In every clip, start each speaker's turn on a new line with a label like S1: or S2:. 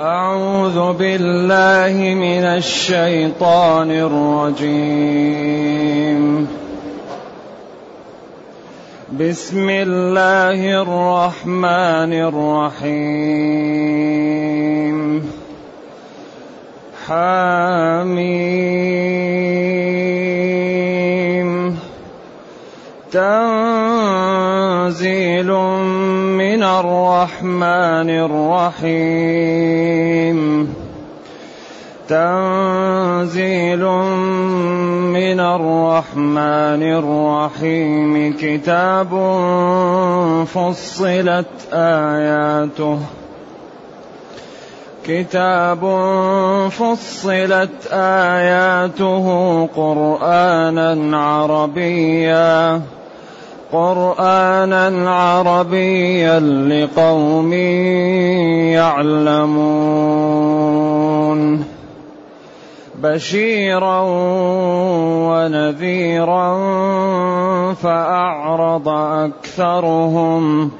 S1: أعوذ بالله من الشيطان الرجيم. بسم الله الرحمن الرحيم. حميم. تنزيل من الرحمن الرحيم. تنزيل من الرحمن الرحيم. كتاب فصلت آياته. كتاب فصلت آياته قرآنا عربيا. قرآنا عربيا لقوم يعلمون بشيرا ونذيرا فأعرض أكثرهم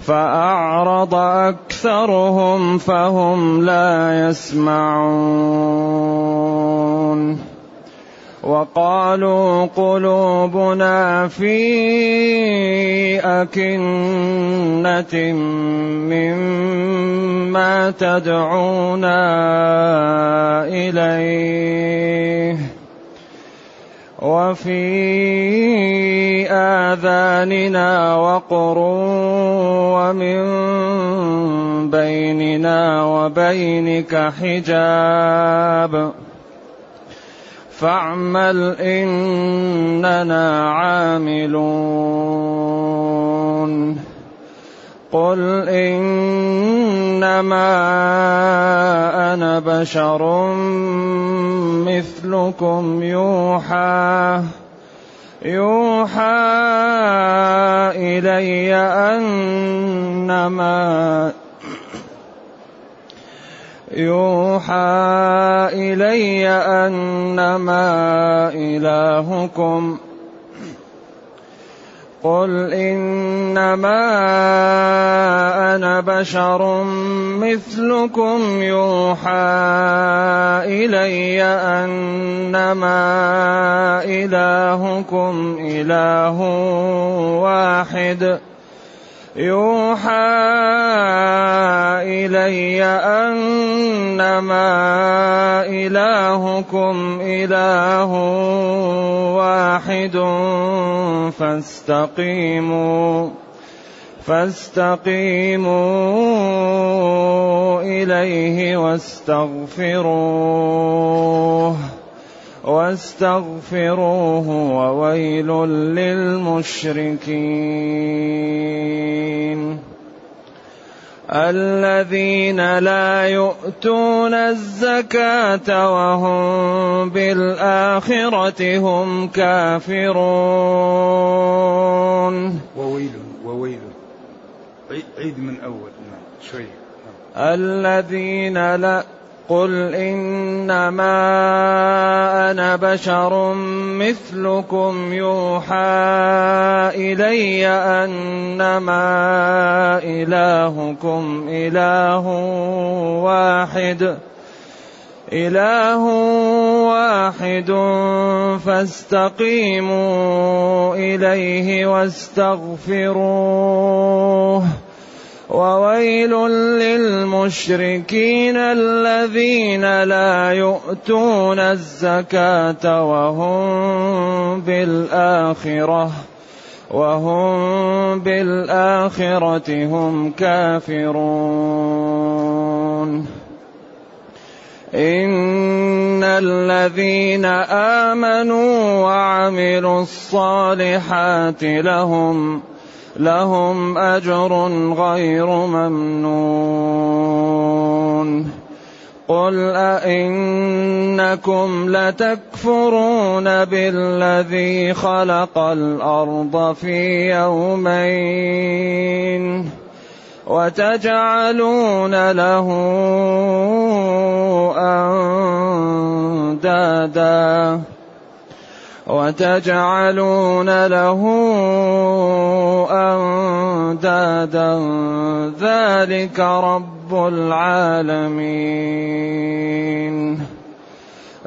S1: فأعرض أكثرهم فهم لا يسمعون وقالوا قلوبنا في أكنة مما تدعونا إليه وفي آذاننا وقر ومن بيننا وبينك حجاب فاعمل إننا عاملون. قل إنما أنا بشر مثلكم يوحى. يوحى إلي أنما يوحى إلي أنما إلهكم. قل إنما أنا بشر مثلكم. يوحى إلي أنما إلهكم إله واحد. يوحى إلي أنما إلهكم إله واحد فاستقيموا فاستقيموا إليه واستغفروه. واستغفروه وويل للمشركين. الذين لا يؤتون الزكاة وهم بالآخرة هم كافرون.
S2: وويل وويل. عيد من أول نعم شوي.
S1: الذين لا قل انما أنا بشر مثلكم يوحى الي انما الهكم اله واحد اله واحد فاستقيموا اليه واستغفروه وويل للمشركين الذين لا يؤتون الزكاة وهم بالآخرة وهم بالآخرة هم كافرون. إن الذين آمنوا وعملوا الصالحات لهم لهم أجر غير ممنون. قل أئنكم لتكفرون بالذي خلق الأرض في يومين وتجعلون له أندادا. وتجعلون له أندادا. ذلك رب العالمين.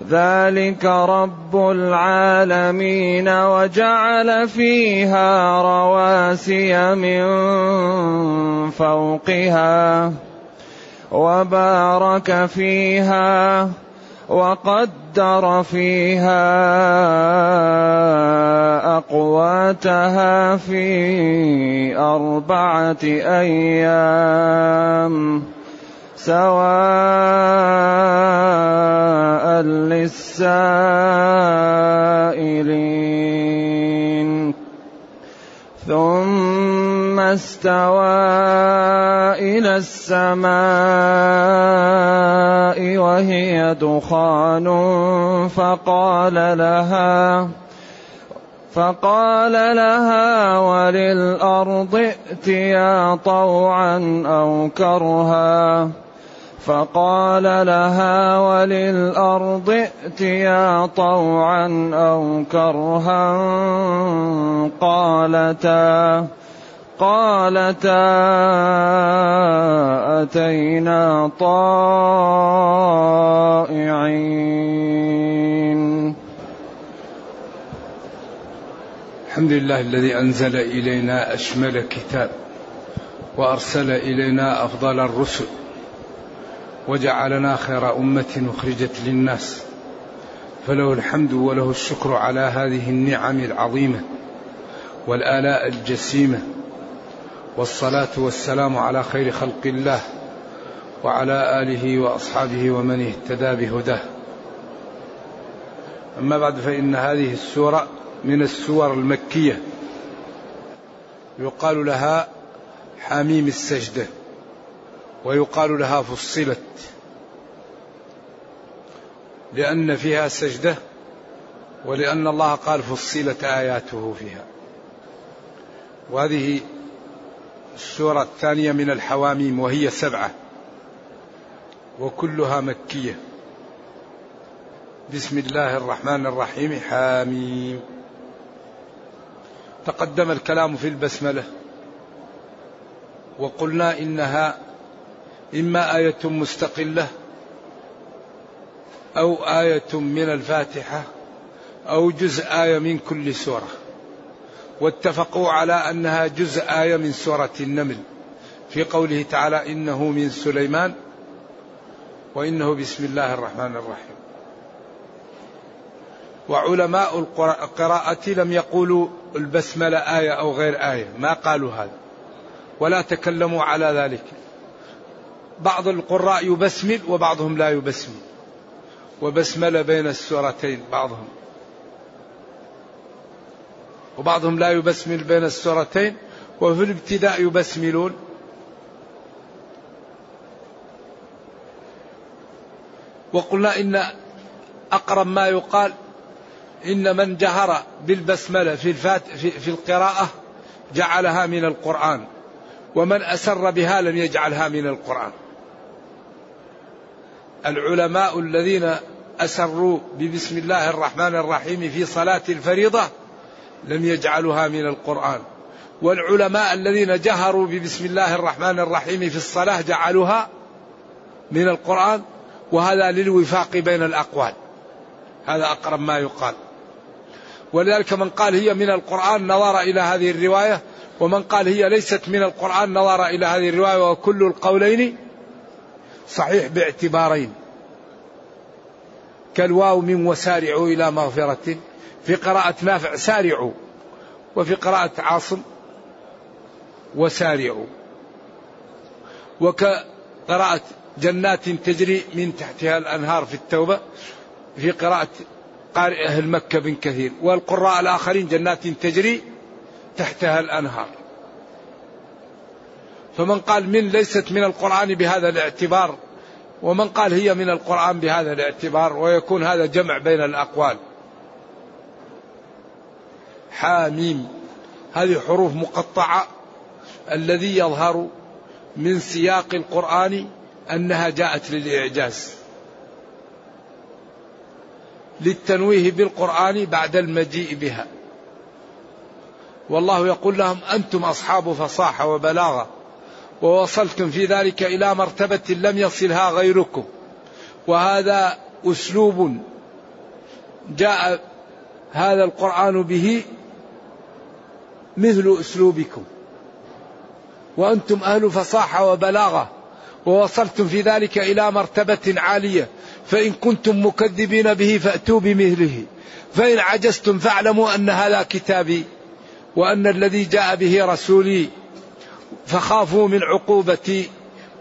S1: ذلك رب العالمين. وجعل فيها رواسي من فوقها. وبارك فيها. وقدر فيها أقواتها في أربعة أيام سواء للسائلين. ثم استوى إلى السماء وهي دخان فقال لها فقال لها وللأرض ائتيا طوعا أو كرها. فقال لها وللأرض ائتيا طوعا أو كرها. قالتا قالتا أتينا طائعين.
S2: الحمد لله الذي أنزل إلينا أشمل كتاب وأرسل إلينا أفضل الرسل وجعلنا خير أمة أخرجت للناس. فله الحمد وله الشكر على هذه النعم العظيمة والآلاء الجسيمة والصلاة والسلام على خير خلق الله وعلى آله وأصحابه ومن اهتدى بهداه. أما بعد فإن هذه السورة من السور المكية. يقال لها حميم السجدة ويقال لها فصلت. لأن فيها سجدة ولأن الله قال فصلت آياته فيها. وهذه السورة الثانية من الحواميم وهي سبعة. وكلها مكية. بسم الله الرحمن الرحيم. حاميم. تقدم الكلام في البسملة. وقلنا إنها إما آية مستقلة أو آية من الفاتحة أو جزء آية من كل سورة. واتفقوا على أنها جزء آية من سورة النمل. في قوله تعالى إنه من سليمان وإنه بسم الله الرحمن الرحيم. وعلماء القراءة لم يقولوا البسملة آية أو غير آية ما قالوا هذا. ولا تكلموا على ذلك. بعض القراء يبسمل وبعضهم لا يبسمل. وبسمل بين السورتين بعضهم. وبعضهم لا يبسمل بين السورتين وفي الابتداء يبسملون. وقلنا إن أقرب ما يقال إن من جهر بالبسملة في, الفات في, في القراءة جعلها من القرآن ومن أسر بها لم يجعلها من القرآن. العلماء الذين أسروا ببسم الله الرحمن الرحيم في صلاة الفريضة لم يجعلوها من القرآن. والعلماء الذين جهروا ببسم الله الرحمن الرحيم في الصلاة جعلوها من القرآن وهذا للوفاق بين الأقوال. هذا أقرب ما يقال. ولذلك من قال هي من القرآن نظر إلى هذه الرواية ومن قال هي ليست من القرآن نظر إلى هذه الرواية وكل القولين صحيح باعتبارين. كالواو من وسارعوا إلى مغفرة في قراءة نافع سارعوا. وفي قراءة عاصم وسارعوا. وكقراءة جنات تجري من تحتها الأنهار في التوبة في قراءة قارئ أهل مكة بن كثير. والقراء الآخرين جنات تجري تحتها الأنهار. فمن قال من ليست من القرآن بهذا الاعتبار ومن قال هي من القرآن بهذا الاعتبار ويكون هذا جمع بين الأقوال. حاميم. هذه حروف مقطعة. الذي يظهر من سياق القرآن أنها جاءت للإعجاز. للتنويه بالقرآن بعد المجيء بها. والله يقول لهم أنتم أصحاب فصاحة وبلاغة ووصلتم في ذلك إلى مرتبة لم يصلها غيركم. وهذا أسلوب جاء هذا القرآن به مثل أسلوبكم. وأنتم أهل فصاحة وبلاغة ووصلتم في ذلك إلى مرتبة عالية فإن كنتم مكذبين به فأتوا بمثله. فإن عجزتم فاعلموا أن هذا كتابي وأن الذي جاء به رسولي. فخافوا من عقوبتي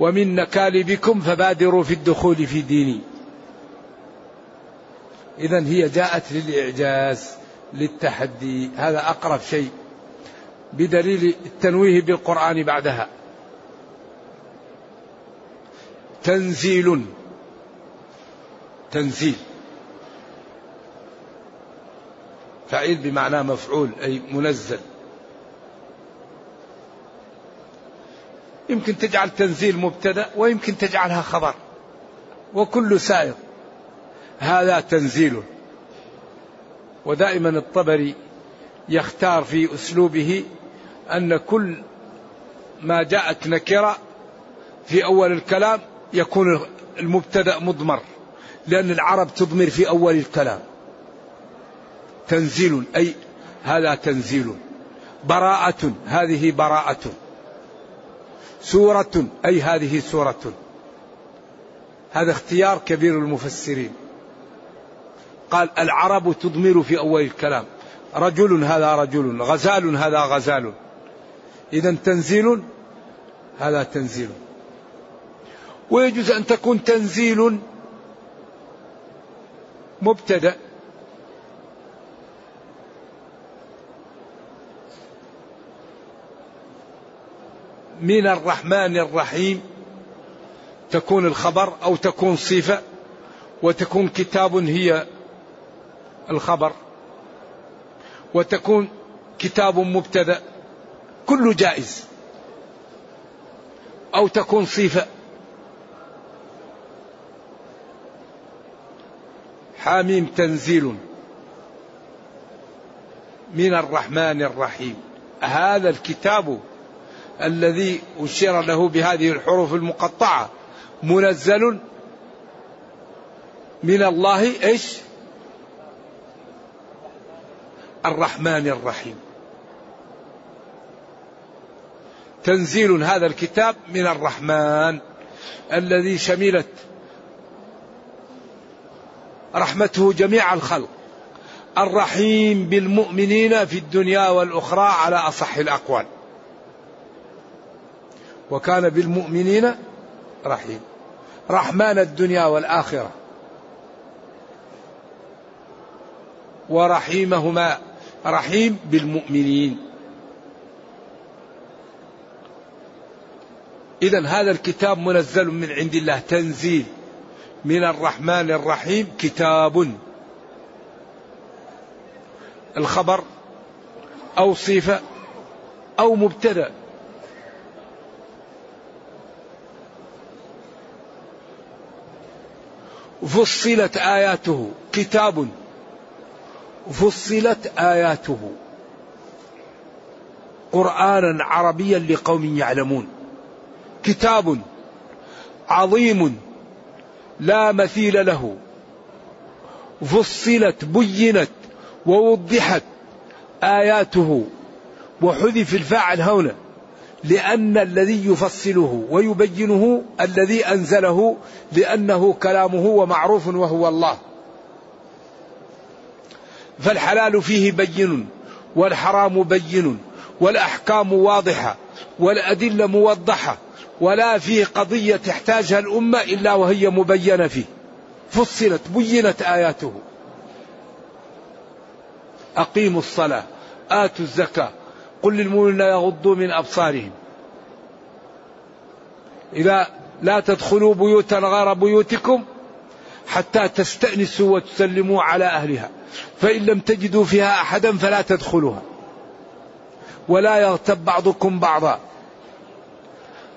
S2: ومن نكال بكم فبادروا في الدخول في ديني. إذا هي جاءت للإعجاز للتحدي. هذا أقرب شيء. بدليل التنويه بالقرآن بعدها. تنزيل. تنزيل. فعيل بمعنى مفعول أي منزل. يمكن تجعل تنزيل مبتدأ ويمكن تجعلها خبر. وكل سائر هذا تنزيل. ودائما الطبري يختار في أسلوبه أن كل ما جاءت نكرة في أول الكلام يكون المبتدأ مضمر لأن العرب تضمر في أول الكلام. تنزيل أي هذا تنزيل. براءة هذه براءة. سورة أي هذه سورة. هذا اختيار كبير المفسرين. قال العرب تضمر في أول الكلام. رجل هذا رجل غزال هذا غزال. إذا تنزيل هذا تنزيل. ويجوز أن تكون تنزيل مبتدأ. من الرحمن الرحيم تكون الخبر أو تكون صفة وتكون كتاب هي الخبر وتكون كتاب مبتدأ. كله جائز. أو تكون صفه حاميم تنزيل. من الرحمن الرحيم. هذا الكتاب الذي أشير له بهذه الحروف المقطعة. منزل من الله إيش؟ الرحمن الرحيم. تنزيل هذا الكتاب من الرحمن الذي شملت رحمته جميع الخلق. الرحيم بالمؤمنين في الدنيا والأخرى على أصح الأقوال. وكان بالمؤمنين رحيم رحمن الدنيا والآخرة ورحيمهما رحيم بالمؤمنين إذا هذا الكتاب منزل من عند الله تنزيل. من الرحمن الرحيم كتاب. الخبر أو صفة أو مبتدأ. فصلت آياته. كتاب. فصلت آياته. قرآنا عربيا لقوم يعلمون. كتاب عظيم لا مثيل له. فصلت بينت ووضحت آياته وحذف الفاعل هنا لأن الذي يفصله ويبينه الذي أنزله لأنه كلامه ومعروف وهو الله. فالحلال فيه بين والحرام بين والأحكام واضحة والأدلة موضحة ولا في قضية تحتاجها الأمة إلا وهي مبينة فيه. فصلت بينت آياته. أقيموا الصلاة آتوا الزكاة. قل للمؤمنين يغضوا من أبصارهم. إذا لا تدخلوا بيوتا غير بيوتكم حتى تستأنسوا وتسلموا على أهلها. فإن لم تجدوا فيها أحدا فلا تدخلوها. ولا يغتب بعضكم بعضا.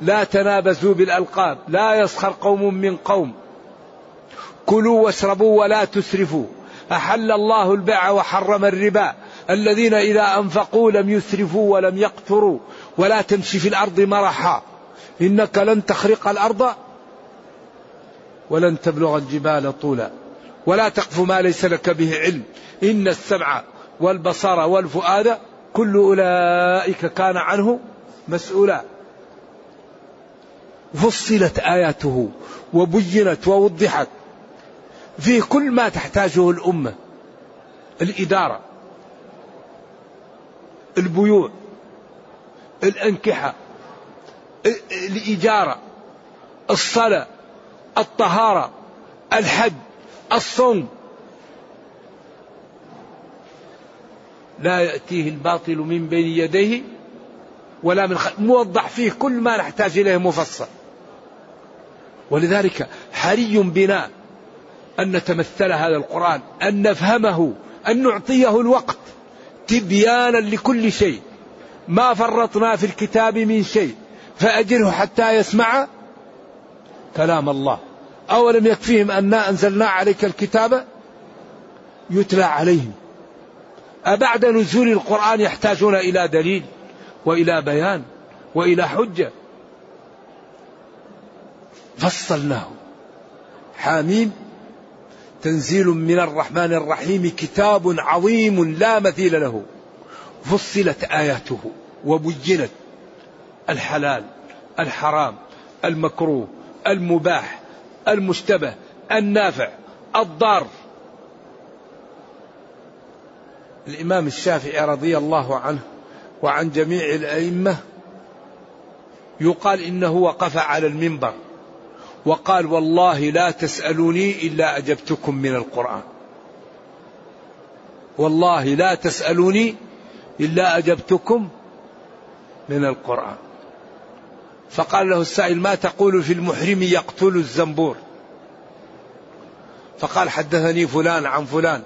S2: لا تنابزوا بالألقاب لا يسخر قوم من قوم. كلوا واشربوا ولا تسرفوا. أحل الله البيع وحرم الربا. الذين إذا أنفقوا لم يسرفوا ولم يقتروا. ولا تمشي في الأرض مرحا. إنك لن تخرق الأرض ولن تبلغ الجبال طولا. ولا تقف ما ليس لك به علم. إن السمع والبصر والفؤاد كل أولئك كان عنه مسؤولا. فصلت آياته وبينت ووضحت فيه كل ما تحتاجه الأمة. الإدارة البيوع الأنكحة الإجارة الصلاة الطهارة الحج الصوم. لا يأتيه الباطل من بين يديه ولا من خلف موضح فيه كل ما نحتاج إليه مفصل. ولذلك حري بنا أن نتمثل هذا القرآن أن نفهمه أن نعطيه الوقت تبيانا لكل شيء. ما فرطنا في الكتاب من شيء فأجره حتى يسمع كلام الله. أولم يكفيهم أنا أنزلنا عليك الكتاب يتلى عليهم. أبعد نزول القرآن يحتاجون إلى دليل وإلى بيان وإلى حجة. فصلناه. حاميم تنزيل من الرحمن الرحيم كتاب عظيم لا مثيل له. فصلت آياته وبينت الحلال الحرام المكروه المباح المشتبه النافع الضار. الإمام الشافعي رضي الله عنه وعن جميع الأئمة يقال إنه وقف على المنبر. وقال والله لا تسألوني إلا أجبتكم من القرآن. والله لا تسألوني إلا أجبتكم من القرآن. فقال له السائل ما تقول في المحرم يقتل الزنبور؟ فقال حدثني فلان عن فلان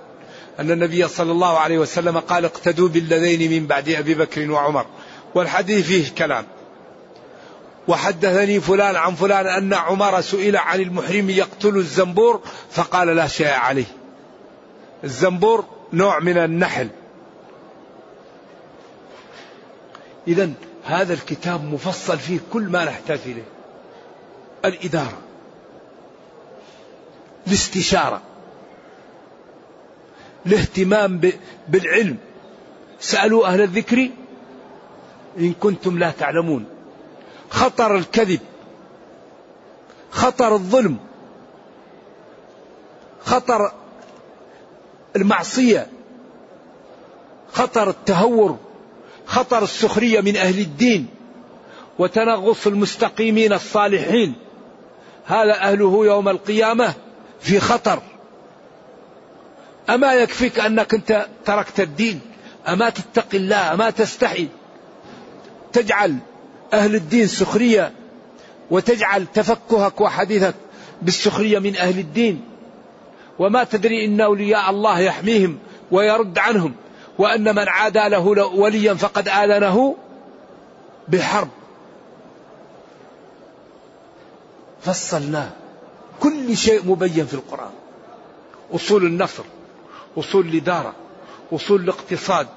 S2: أن النبي صلى الله عليه وسلم قال اقتدوا بالذين من بعد أبي بكر وعمر والحديث فيه كلام. وحدثني فلان عن فلان أن عمر سئل عن المحرم يقتل الزنبور فقال لا شيء عليه. الزنبور نوع من النحل. إذا هذا الكتاب مفصل فيه كل ما نحتاج إليه. الإدارة. الاستشارة. الاهتمام بالعلم. سألوا أهل الذكر إن كنتم لا تعلمون. خطر الكذب خطر الظلم خطر المعصية خطر التهور خطر السخرية من أهل الدين وتنغص المستقيمين الصالحين. هذا أهله يوم القيامة في خطر. أما يكفيك أنك أنت تركت الدين أما تتقي الله أما تستحي تجعل أهل الدين سخرية وتجعل تفكهك وحديثك بالسخرية من أهل الدين. وما تدري إن أولياء الله يحميهم ويرد عنهم وأن من عادى له وليا فقد آذنه بحرب. فصلناه. كل شيء مبين في القرآن. أصول النصر أصول الإدارة أصول الاقتصاد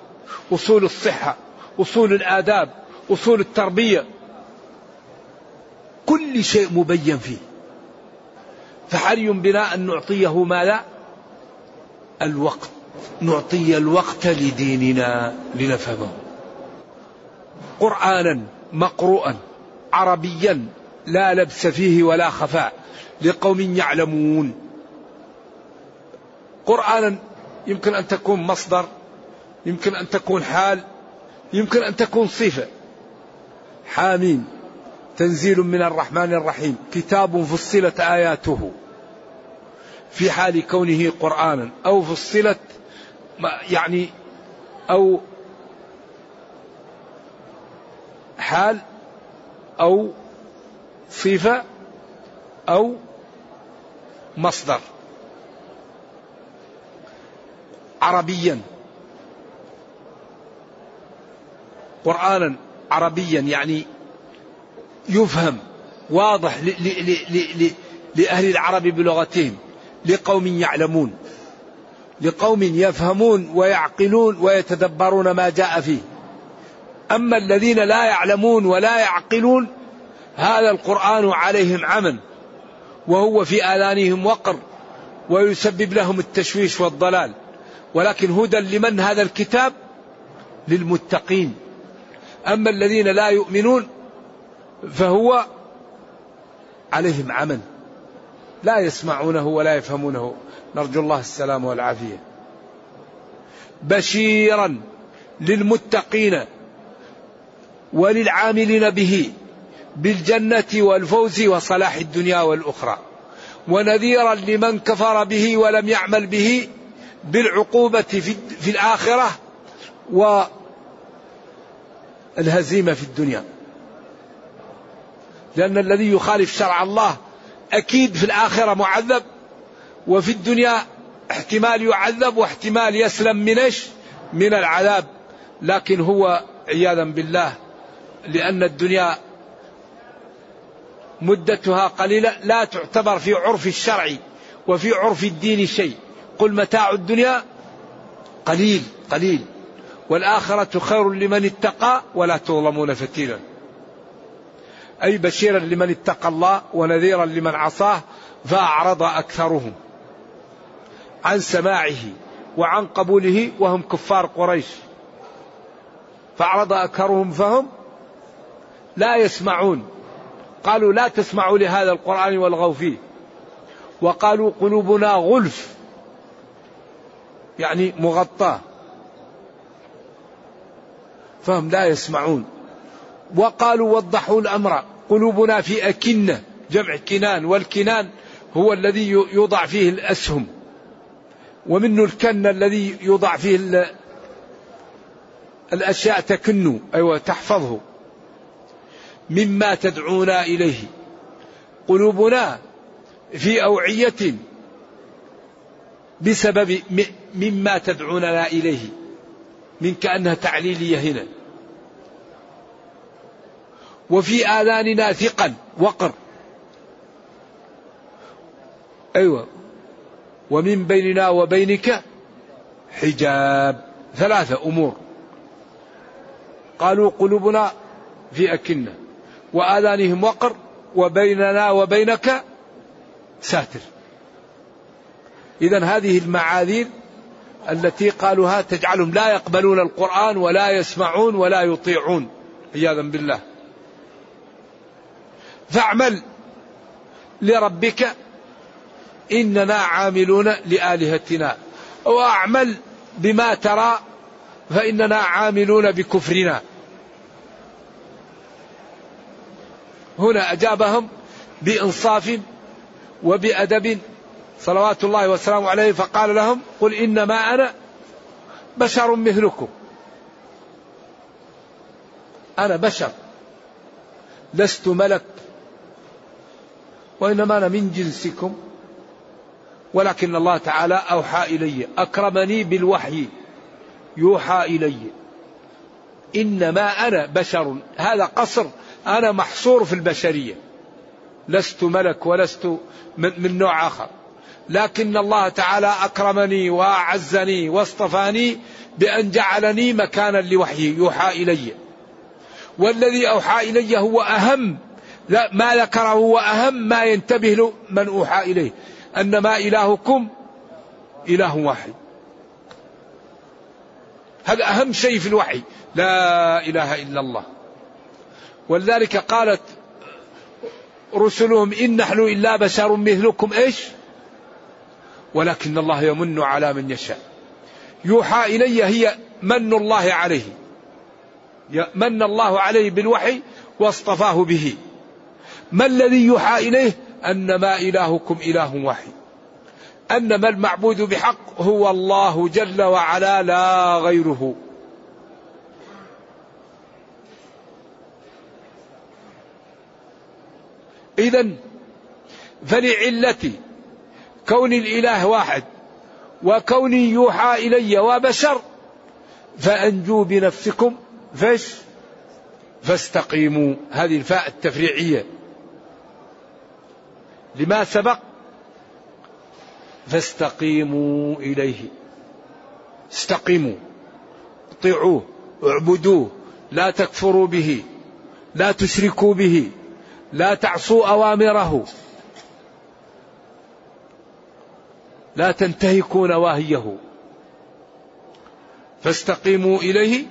S2: أصول الصحة أصول الآداب. أصول التربية. كل شيء مبين فيه. فحري بنا أن نعطيه ماذا؟ الوقت. نعطي الوقت لديننا لنفهمه. قرآنا مقروءا عربيا لا لبس فيه ولا خفاء لقوم يعلمون. قرآنا يمكن أن تكون مصدر يمكن أن تكون حال يمكن أن تكون صفة. حامين تنزيل من الرحمن الرحيم. كتاب فصلت آياته. في حال كونه قرآنا. أو فصلت يعني أو حال أو صفة أو مصدر. عربيا. قرآنا. عربيا يعني يفهم واضح لأهل العرب بلغتهم لقوم يعلمون لقوم يفهمون ويعقلون ويتدبرون ما جاء فيه. أما الذين لا يعلمون ولا يعقلون هذا القرآن عليهم عمى وهو في آذانهم وقر ويسبب لهم التشويش والضلال. ولكن هدى لمن هذا الكتاب؟ للمتقين. أما الذين لا يؤمنون فهو عليهم عمل لا يسمعونه ولا يفهمونه. نرجو الله السلام والعافية. بشيرا للمتقين وللعاملين به بالجنة والفوز وصلاح الدنيا والأخرى. ونذيرا لمن كفر به ولم يعمل به بالعقوبة في الآخرة والهزيمة في الدنيا. لأن الذي يخالف شرع الله أكيد في الآخرة معذب وفي الدنيا احتمال يعذب واحتمال يسلم من إيش؟ من العذاب. لكن هو عياذا بالله لأن الدنيا مدتها قليلة لا تعتبر في عرف الشرع وفي عرف الدين شيء. قل متاع الدنيا قليل قليل. والآخرة خير لمن اتقى ولا تظلمون فتيلا. أي بشيرا لمن اتقى الله ونذيرا لمن عصاه فأعرض أكثرهم عن سماعه وعن قبوله وهم كفار قريش. فأعرض أكثرهم فهم لا يسمعون. قالوا لا تسمعوا لهذا القرآن والغوا فيه. وقالوا قلوبنا غلف يعني مغطاة. فهم لا يسمعون. وقالوا وضحوا الأمر. قلوبنا في أكنة جمع كنان. والكنان هو الذي يوضع فيه الأسهم. ومنه الكن الذي يوضع فيه الأشياء تكن. أيوة تحفظه. مما تدعونا إليه. قلوبنا في أوعية بسبب مما تدعوننا إليه. من كأنها تعليلية هنا. وفي آذاننا ثقل وقر. أيوة. ومن بيننا وبينك حجاب. ثلاثة أمور. قالوا قلوبنا في أكنة. وآذانهم وقر وبيننا وبينك ساتر. إذا هذه المعاذير التي قالوها تجعلهم لا يقبلون القرآن ولا يسمعون ولا يطيعون. عياذا بالله. فاعمل لربك إننا عاملون لآلهتنا. وأعمل بما ترى فإننا عاملون بكفرنا. هنا أجابهم بإنصاف وبأدب صلوات الله وسلامه عليه فقال لهم قل إنما أنا بشر مثلكم. أنا بشر لست ملك وإنما أنا من جنسكم ولكن الله تعالى أوحى إلي أكرمني بالوحي يوحى إلي. إنما أنا بشر هذا قصر أنا محصور في البشرية لست ملك ولست من نوع آخر. لكن الله تعالى أكرمني وأعزني واصطفاني بأن جعلني مكانا لوحيه يوحى إلي. والذي أوحى إلي هو أهم ما ذكره هو أهم ما ينتبه له من أوحى إليه. أنما إلهكم إله واحد. هذا أهم شيء في الوحي لا إله إلا الله. ولذلك قالت رسلهم إن نحن إلا بشر مثلكم إيش؟ ولكن الله يمن على من يشاء. يوحى إلي هي من الله عليه. من الله عليه بالوحي واصطفاه به. ما الذي يوحى إليه؟ أنما إلهكم إله واحد. أنما المعبود بحق هو الله جل وعلا لا غيره. إذا فلعلة كون الإله واحد وكوني يوحى إلي وبشر فأنجوا بنفسكم فش؟ فاستقيموا. هذه الفاء التفريعية. لما سبق؟ فاستقيموا إليه. استقيموا. اطيعوه. اعبدوه. لا تكفروا به. لا تشركوا به. لا تعصوا أوامره. لا تنتهكوا نواهيه فاستقيموا إليه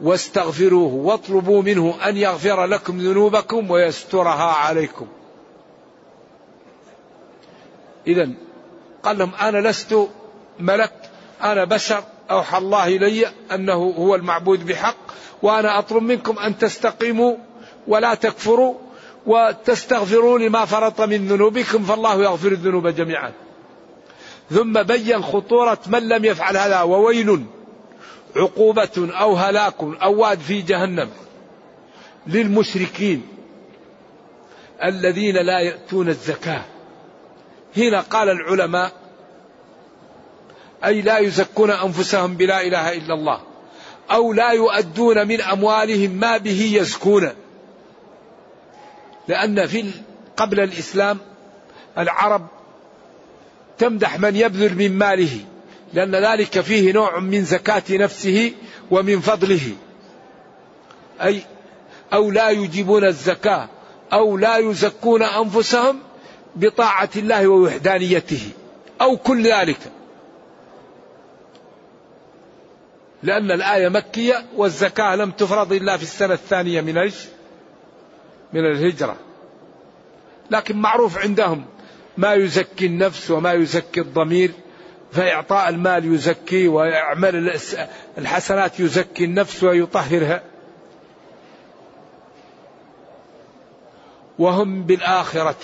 S2: واستغفروه واطلبوا منه أن يغفر لكم ذنوبكم ويسترها عليكم. إذا قال لهم أنا لست ملك أنا بشر أوحى الله إلي أنه هو المعبود بحق وأنا أطلب منكم أن تستقيموا ولا تكفروا وتستغفروا لما فرط من ذنوبكم فالله يغفر الذنوب جميعا. ثم بين خطورة من لم يفعل هذا وويل عقوبة أو هلاك أو واد في جهنم. للمشركين الذين لا يأتون الزكاة. هنا قال العلماء أي لا يزكون أنفسهم بلا إله إلا الله أو لا يؤدون من أموالهم ما به يزكون. لأن في قبل الإسلام العرب تمدح من يبذل من ماله لأن ذلك فيه نوع من زكاة نفسه ومن فضله أي أو لا يجيبون الزكاة أو لا يزكون أنفسهم بطاعة الله ووحدانيته أو كل ذلك لأن الآية مكية والزكاة لم تفرض إلا في السنة الثانية من؟ من الهجرة لكن معروف عندهم ما يزكي النفس وما يزكي الضمير فإعطاء المال يزكي ويعمل الحسنات يزكي النفس ويطهرها. وهم بالآخرة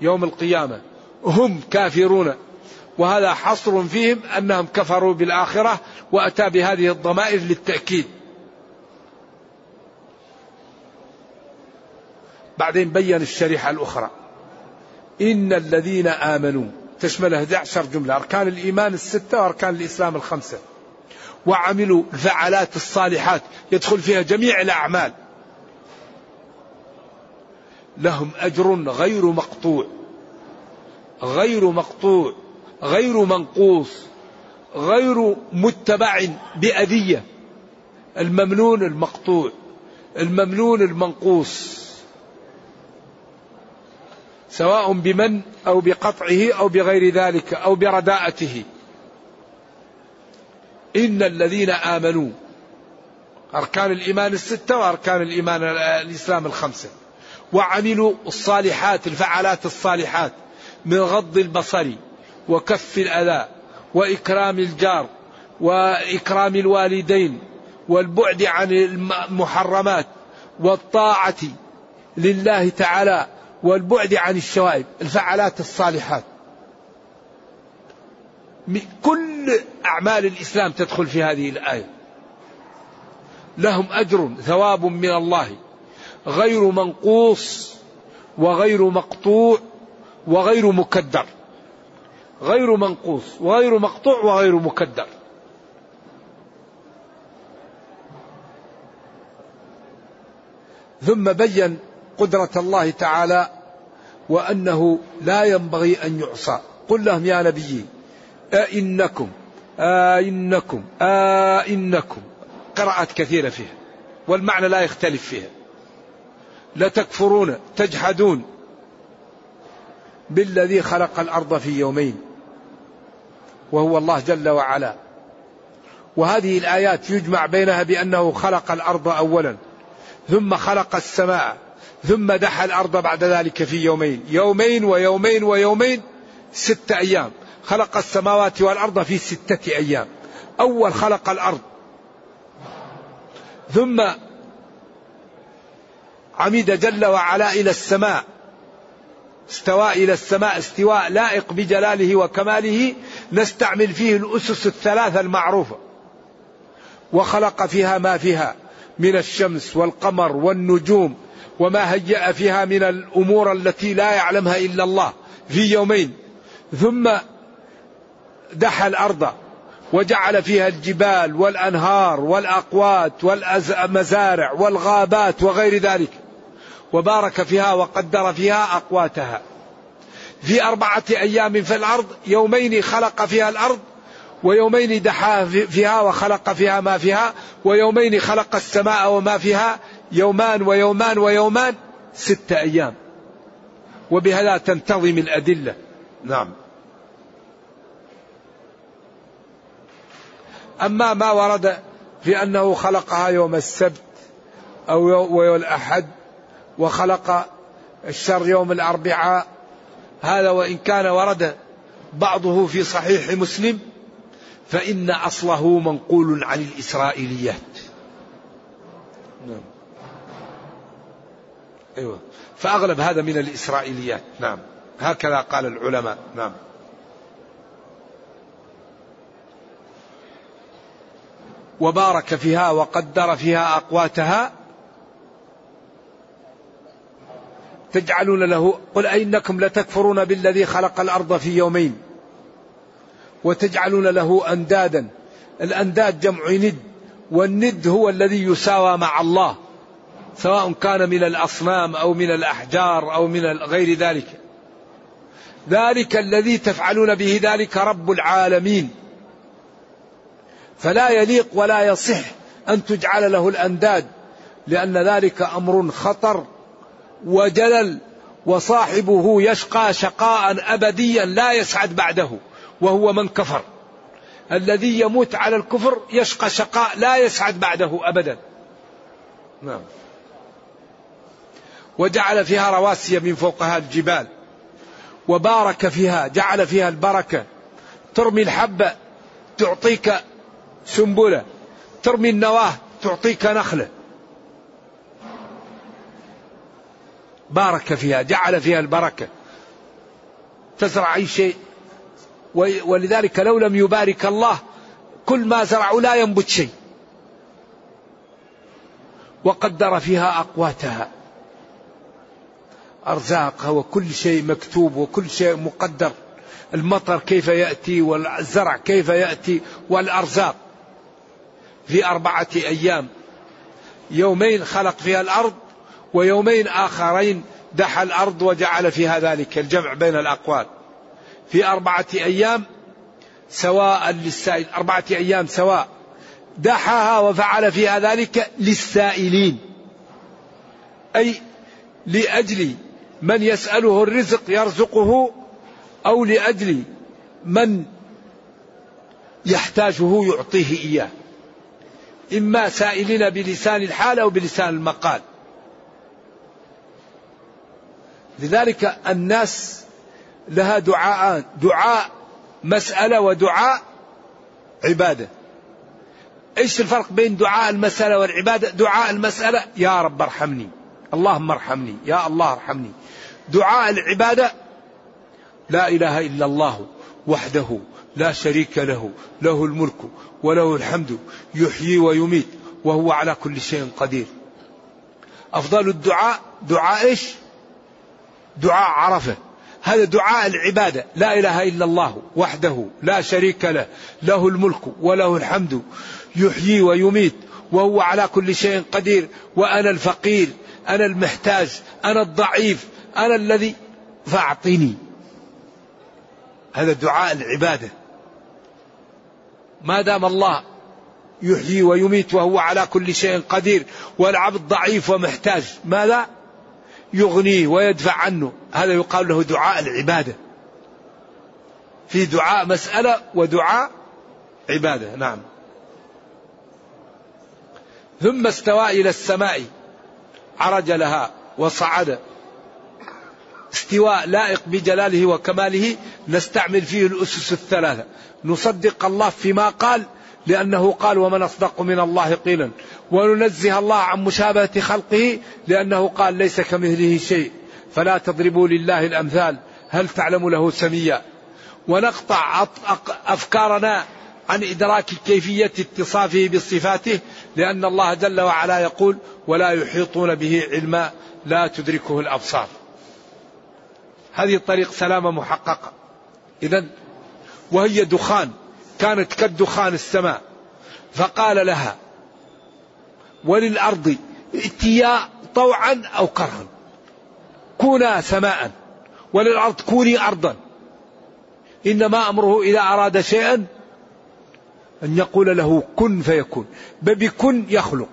S2: يوم القيامة هم كافرون. وهذا حصر فيهم أنهم كفروا بالآخرة وأتى بهذه الضمائر للتأكيد. بعدين بين الشريحة الأخرى. إن الذين آمنوا. تشمل 11 جملة. أركان الإيمان الستة وأركان الإسلام الخمسة. وعملوا الفعالات الصالحات. يدخل فيها جميع الأعمال. لهم أجر غير مقطوع. غير مقطوع. غير منقوص. غير متبع بأذية. الممنون المقطوع. الممنون المنقوص. سواء بمن أو بقطعه أو بغير ذلك أو برداءته. إن الذين آمنوا أركان الإيمان الستة وأركان الإيمان الإسلام الخمسة وعملوا الصالحات الفعالات الصالحات من غض البصر وكف الأذى وإكرام الجار وإكرام الوالدين والبعد عن المحرمات والطاعة لله تعالى والبعد عن الشوائب الفعالات الصالحات. كل أعمال الإسلام تدخل في هذه الآية. لهم أجر ثواب من الله غير منقوص وغير مقطوع وغير مكدر. غير منقوص وغير مقطوع وغير مكدر. ثم بين قدرة الله تعالى وأنه لا ينبغي أن يعصى. قل لهم يا نبي أئنكم أئنكم أئنكم. قراءات كثيرة فيها والمعنى لا يختلف فيها. لتكفرون تجحدون بالذي خلق الأرض في يومين وهو الله جل وعلا. وهذه الآيات يجمع بينها بأنه خلق الأرض أولا ثم خلق السماء. ثم دحى الأرض بعد ذلك في يومين. يومين ويومين ويومين ستة أيام. خلق السماوات والأرض في ستة أيام. أول خلق الأرض. ثم عمد جل وعلا إلى السماء. استوى إلى السماء استواء لائق بجلاله وكماله. نستعمل فيه الأسس الثلاثة المعروفة. وخلق فيها ما فيها من الشمس والقمر والنجوم وما هيأ فيها من الأمور التي لا يعلمها إلا الله في يومين. ثم دحى الأرض وجعل فيها الجبال والأنهار والأقوات والمزارع والغابات وغير ذلك. وبارك فيها وقدر فيها أقواتها. في أربعة أيام في الأرض يومين خلق فيها الأرض ويومين دحاها فيها وخلق فيها ما فيها ويومين خلق السماء وما فيها يومان ويومان ويومان ستة أيام. وبهذا تنتظم الأدلة. نعم. أما ما ورد في أنه خلقها يوم السبت أو يوم الأحد وخلق الشر يوم الأربعاء هذا وإن كان ورد بعضه في صحيح مسلم فإن أصله منقول عن الإسرائيليات. نعم. أيوة. فأغلب هذا من الإسرائيليات. نعم. هكذا قال العلماء. نعم. وبارك فيها وقدر فيها أقواتها. تجعلون له قل أئنكم لتكفرون بالذي خلق الأرض في يومين. وتجعلون له أندادا. الأنداد جمع ند والند هو الذي يساوى مع الله. سواء كان من الأصنام أو من الأحجار أو من غير ذلك. ذلك الذي تفعلون به ذلك رب العالمين. فلا يليق ولا يصح أن تجعل له الأنداد لأن ذلك أمر خطر وجلل وصاحبه يشقى شقاء أبديا لا يسعد بعده وهو من كفر. الذي يموت على الكفر يشقى شقاء لا يسعد بعده أبدا. نعم. وجعل فيها رواسي من فوقها الجبال وبارك فيها جعل فيها البركة ترمي الحبة تعطيك سنبلة ترمي النواة تعطيك نخلة. بارك فيها جعل فيها البركة. تزرع أي شيء ولذلك لو لم يبارك الله كل ما زرعوا لا ينبت شيء. وقدر فيها أقواتها. أرزاقها وكل شيء مكتوب وكل شيء مقدر. المطر كيف يأتي والزرع كيف يأتي والأرزاق. في أربعة أيام. يومين خلق فيها الأرض ويومين آخرين دحى الأرض وجعل فيها ذلك. الجمع بين الأقوال. في أربعة أيام سواء للسائل أربعة أيام سواء دحاها وفعل فيها ذلك للسائلين. أي لأجل من يسأله الرزق يرزقه أو لأجل من يحتاجه يعطيه إياه. إما سائلين بلسان الحال أو بلسان المقال. لذلك الناس لها دعاء دعاء مسألة ودعاء عبادة. إيش الفرق بين دعاء المسألة والعبادة؟ دعاء المسألة يا رب ارحمني اللهم ارحمني يا الله ارحمني. دعاء العبادة. لا إله إلا الله وحده لا شريك له له الملك وله الحمد يحيي ويميت وهو على كل شيء قدير. أفضل الدعاء دعاء إيش؟ دعاء عرفة. هذا دعاء العبادة. لا إله إلا الله وحده لا شريك له له الملك وله الحمد يحيي ويميت وهو على كل شيء قدير. وأنا الفقير أنا المحتاج أنا الضعيف أنا الذي فأعطني هذا دعاء العبادة. ما دام الله يحيي ويميت وهو على كل شيء قدير والعبد ضعيف ومحتاج ماذا؟ يغنيه ويدفع عنه. هذا يقال له دعاء العبادة. في دعاء مسألة ودعاء عبادة. نعم. ثم استوى إلى السماء عرج لها وصعد. استواء لائق بجلاله وكماله نستعمل فيه الأسس الثلاثة. نصدق الله فيما قال لأنه قال ومن أصدق من الله قيلا وننزه الله عن مشابهة خلقه لأنه قال ليس كمثله شيء فلا تضربوا لله الأمثال هل تعلم له سميا. ونقطع أفكارنا عن إدراك كيفية اتصافه بصفاته لأن الله جل وعلا يقول ولا يحيطون به علما لا تدركه الأبصار هذه الطريق سلامة محققة. إذا وهي دخان كانت كالدخان السماء. فقال لها وللأرض ائتيا طوعا أو كرها. كونا سماء وللأرض كوني أرضا. إنما أمره إذا أراد شيئا أن يقول له كن فيكون. بكن يخلق.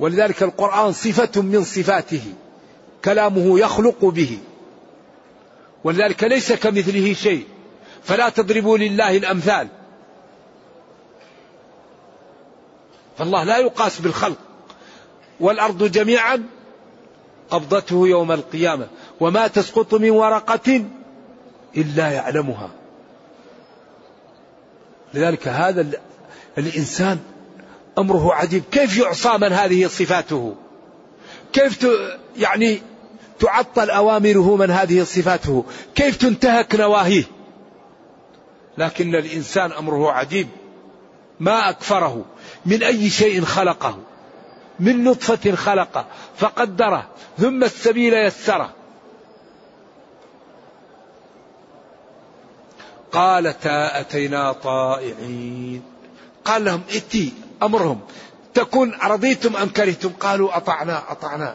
S2: ولذلك القرآن صفة من صفاته كلامه يخلق به. ولذلك ليس كمثله شيء. فلا تضربوا لله الأمثال. فالله لا يقاس بالخلق. والأرض جميعا قبضته يوم القيامة. وما تسقط من ورقة إلا يعلمها. لذلك هذا الإنسان أمره عجيب. كيف يعصى من هذه صفاته؟ كيف يعني تعطل أوامره من هذه صفاته. كيف تنتهك نواهيه؟ لكن الإنسان أمره عجيب. ما أكفره من أي شيء خلقه. من نطفة خلقه. فقدره. ثم السبيل يسره. قالتا أتينا طائعين. قال لهم ائتي أمرهم. تكون رضيتم أم كرهتم؟ قالوا أطعنا أطعنا.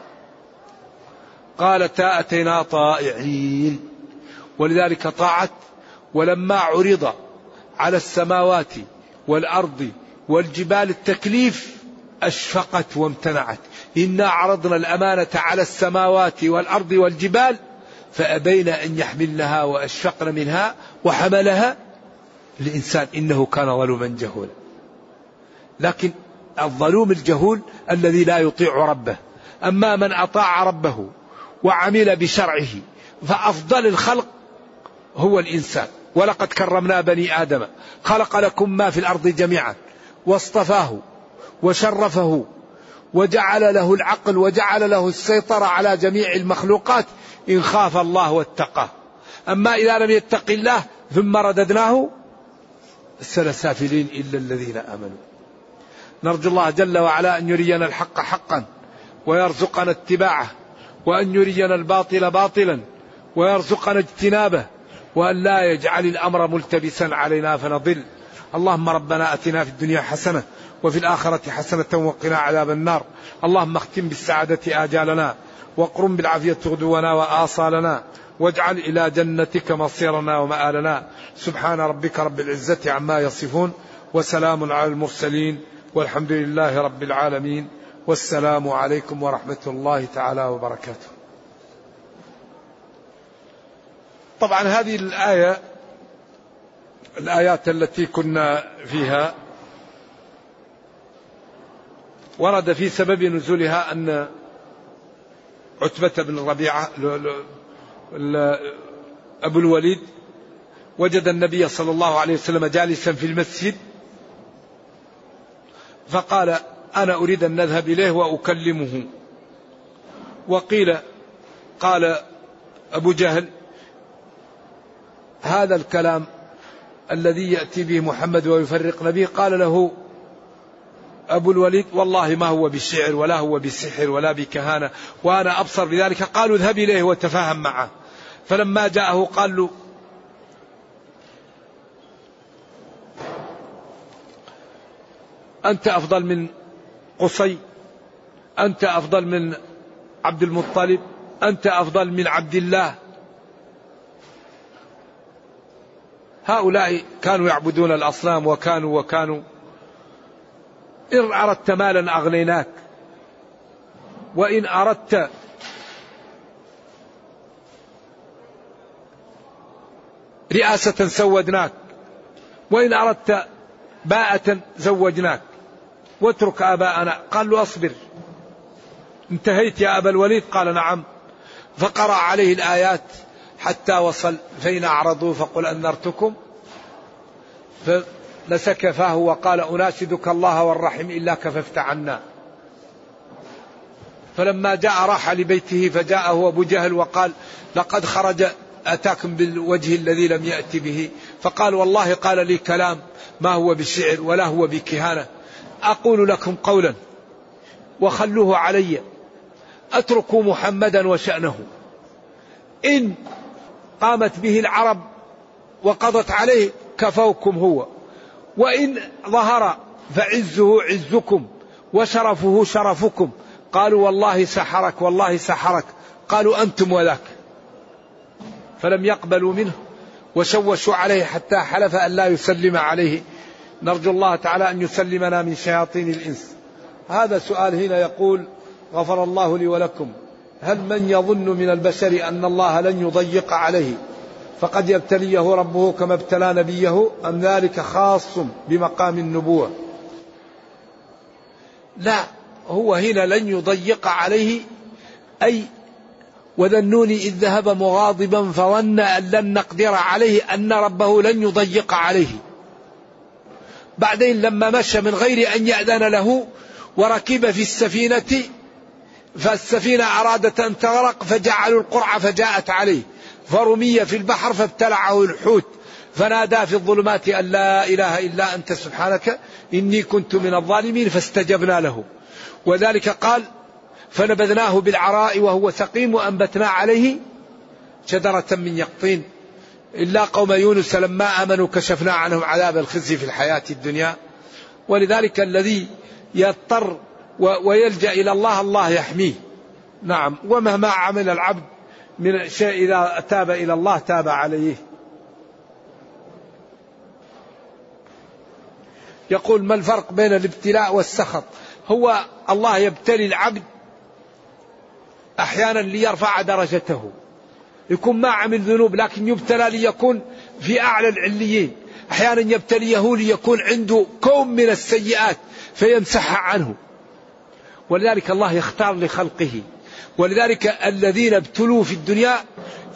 S2: قالتا أتينا طائعين. ولذلك طاعت ولما عرض على السماوات والأرض والجبال التكليف أشفقت وامتنعت. إنا عرضنا الأمانة على السماوات والأرض والجبال فأبين أن يحملنها وأشفقن منها وحملها الإنسان إنه كان ظلوما جهولا. لكن الظلوم الجهول الذي لا يطيع ربه. أما من أطاع ربه وعمل بشرعه. فأفضل الخلق هو الإنسان. ولقد كرمنا بني آدم. خلق لكم ما في الأرض جميعا. واصطفاه وشرفه. وجعل له العقل وجعل له السيطرة على جميع المخلوقات إن خاف الله واتقاه. أما إذا لم يتق الله ثم رددناه سافلين إلا الذين آمنوا. نرجو الله جل وعلا أن يرينا الحق حقا ويرزقنا اتباعه. وأن يرينا الباطل باطلا ويرزقنا اجتنابه وأن لا يجعل الأمر ملتبسا علينا فنضل. اللهم ربنا أتنا في الدنيا حسنة وفي الآخرة حسنة وقنا عذاب النار. اللهم اختم بالسعادة آجالنا واقرم بالعافية غدونا وآصالنا واجعل إلى جنتك مصيرنا ومآلنا. سبحان ربك رب العزة عما يصفون وسلام على المرسلين والحمد لله رب العالمين. والسلام عليكم ورحمة الله تعالى وبركاته. طبعا هذه الآية الآيات التي كنا فيها ورد في سبب نزولها أن عتبة بن ربيعة أبو الوليد وجد النبي صلى الله عليه وسلم جالسا في المسجد فقال أنا أريد أن نذهب إليه وأكلمه. وقيل قال أبو جهل هذا الكلام الذي يأتي به محمد ويفرق به قال له أبو الوليد والله ما هو بالشعر ولا هو بالسحر ولا بكهانة وأنا أبصر بذلك قالوا اذهب إليه وتفاهم معه. فلما جاءه قال له أنت أفضل من قصي أنت أفضل من عبد المطلب أنت أفضل من عبد الله. هؤلاء كانوا يعبدون الأصنام وكانوا وكانوا. إن أردت مالا أغنيناك. وإن أردت رئاسة سودناك. وإن أردت باءة زوجناك. واترك آباءنا. قال له أصبر. انتهيت يا أبا الوليد؟ قال نعم. فقرأ عليه الآيات حتى وصل. فإن أعرضوا فقل أنذرتكم. فمسك فاه وقال أناشدك الله والرحم إلا كففت عنا. فلما جاء راح لبيته فجاءه أبو جهل وقال لقد خرج أتاكم بالوجه الذي لم يأتي به. فقال والله قال لي كلام. ما هو بالشعر ولا هو بكهانة. أقول لكم قولا وخلوه علي أتركوا محمدا وشأنه. إن قامت به العرب وقضت عليه كفوكم هو وإن ظهر فعزه عزكم وشرفه شرفكم. قالوا والله سحرك والله سحرك. قالوا أنتم وذاك. فلم يقبلوا منه وشوشوا عليه حتى حلف أن لا يسلم عليه. نرجو الله تعالى أن يسلمنا من شياطين الإنس. هذا سؤال هنا يقول غفر الله لي ولكم. هل من يظن من البشر أن الله لن يضيق عليه؟ فقد يبتليه ربه كما ابتلى نبيه. أم ذلك خاص بمقام النبوة؟ لا هو هنا لن يضيق عليه. أي وذنوني إذ ذهب مغاضبا فظن أن لن نقدر عليه أن ربه لن يضيق عليه. بعدين لما مشى من غير أن يأذن له وركب في السفينة فالسفينة أرادت أن تغرق فجعلوا القرعة فجاءت عليه. فرمي في البحر فابتلعه الحوت. فنادى في الظلمات أن لا إله إلا أنت سبحانك إني كنت من الظالمين فاستجبنا له. وذلك قال فنبذناه بالعراء وهو سقيم وأنبتنا عليه شجرة من يقطين. إلا قوم يونس لما آمنوا كشفنا عنهم عذاب الخزي في الحياة الدنيا. ولذلك الذي يضطر ويلجأ إلى الله الله يحميه. نعم. ومهما عمل العبد من شيء إذا تاب إلى الله تاب عليه. يقول ما الفرق بين الابتلاء والسخط؟ هو الله يبتلي العبد أحيانا ليرفع درجته. يكون ما عمل ذنوب لكن يبتلى ليكون في أعلى العليين. أحيانا يبتليه ليكون عنده كوم من السيئات فيمسحها عنه. ولذلك الله يختار لخلقه. ولذلك الذين ابتلوا في الدنيا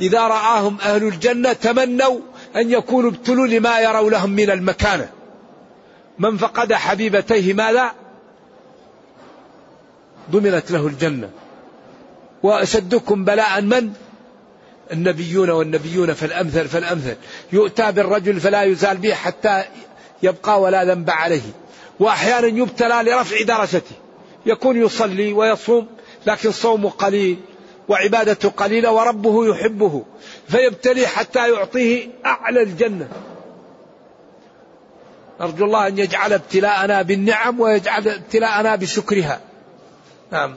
S2: إذا رآهم أهل الجنة تمنوا أن يكونوا ابتلوا لما يروا لهم من المكانة من فقد حبيبتيه ماذا؟ ضمنت له الجنة. وأشدكم بلاء من؟ النبيون والنبيون فالأمثل فالأمثل. يؤتى بالرجل فلا يزال به حتى يبقى ولا ذنب عليه. وأحيانا يبتلى لرفع درجته. يكون يصلي ويصوم لكن صومه قليل وعبادته قليلة وربه يحبه فيبتلي حتى يعطيه أعلى الجنة. أرجو الله أن يجعل ابتلاءنا بالنعم ويجعل ابتلاءنا بشكرها. نعم.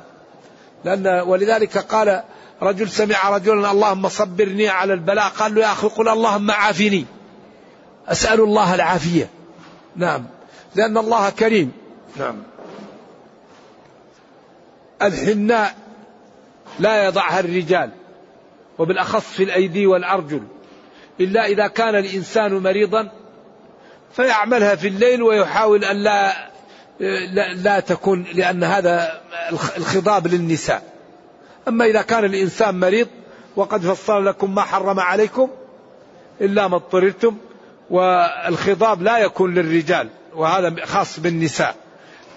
S2: لأن ولذلك قال رجل سمع رجلا اللهم صبرني على البلاء. قال له يا أخي قل اللهم عافني. أسأل الله العافية. نعم. لأن الله كريم. نعم. الحناء لا يضعها الرجال وبالأخص في الأيدي والأرجل. إلا إذا كان الإنسان مريضا فيعملها في الليل ويحاول أن لا لا, لا تكون لأن هذا الخضاب للنساء. أما إذا كان الإنسان مريض وقد فصل لكم ما حرم عليكم إلا ما اضطررتم والخضاب لا يكون للرجال وهذا خاص بالنساء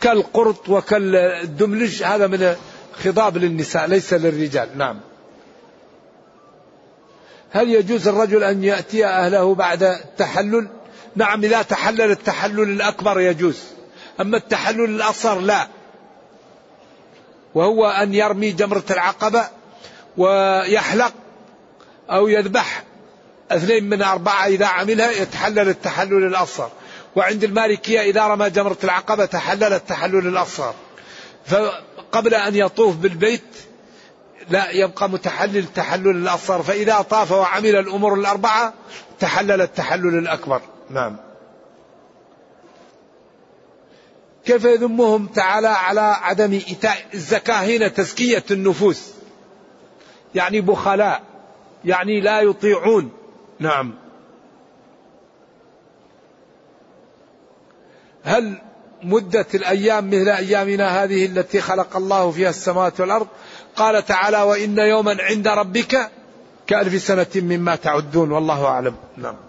S2: كالقرط وكالدملج هذا من خضاب للنساء ليس للرجال. نعم. هل يجوز الرجل أن يأتي أهله بعد التحلل؟ نعم إذا تحلل التحلل الأكبر يجوز. أما التحلل الأصغر لا. وهو أن يرمي جمرة العقبة ويحلق أو يذبح اثنين من أربعة إذا عملها يتحلل التحلل الأصغر. وعند المالكية إذا رمى جمرة العقبة تحلل التحلل الأصغر. فقبل أن يطوف بالبيت لا يبقى متحلل التحلل الأصغر. فإذا طاف وعمل الأمور الأربعة تحلل التحلل الأكبر. نعم. كيف يذمهم تعالى على عدم إيتاء الزكاة هنا تزكية النفوس؟ يعني بخلاء يعني لا يطيعون. نعم. هل مدة الأيام مثل أيامنا هذه التي خلق الله فيها السماوات والأرض؟ قال تعالى وإن يوما عند ربك كألف سنة مما تعدون. والله أعلم. نعم.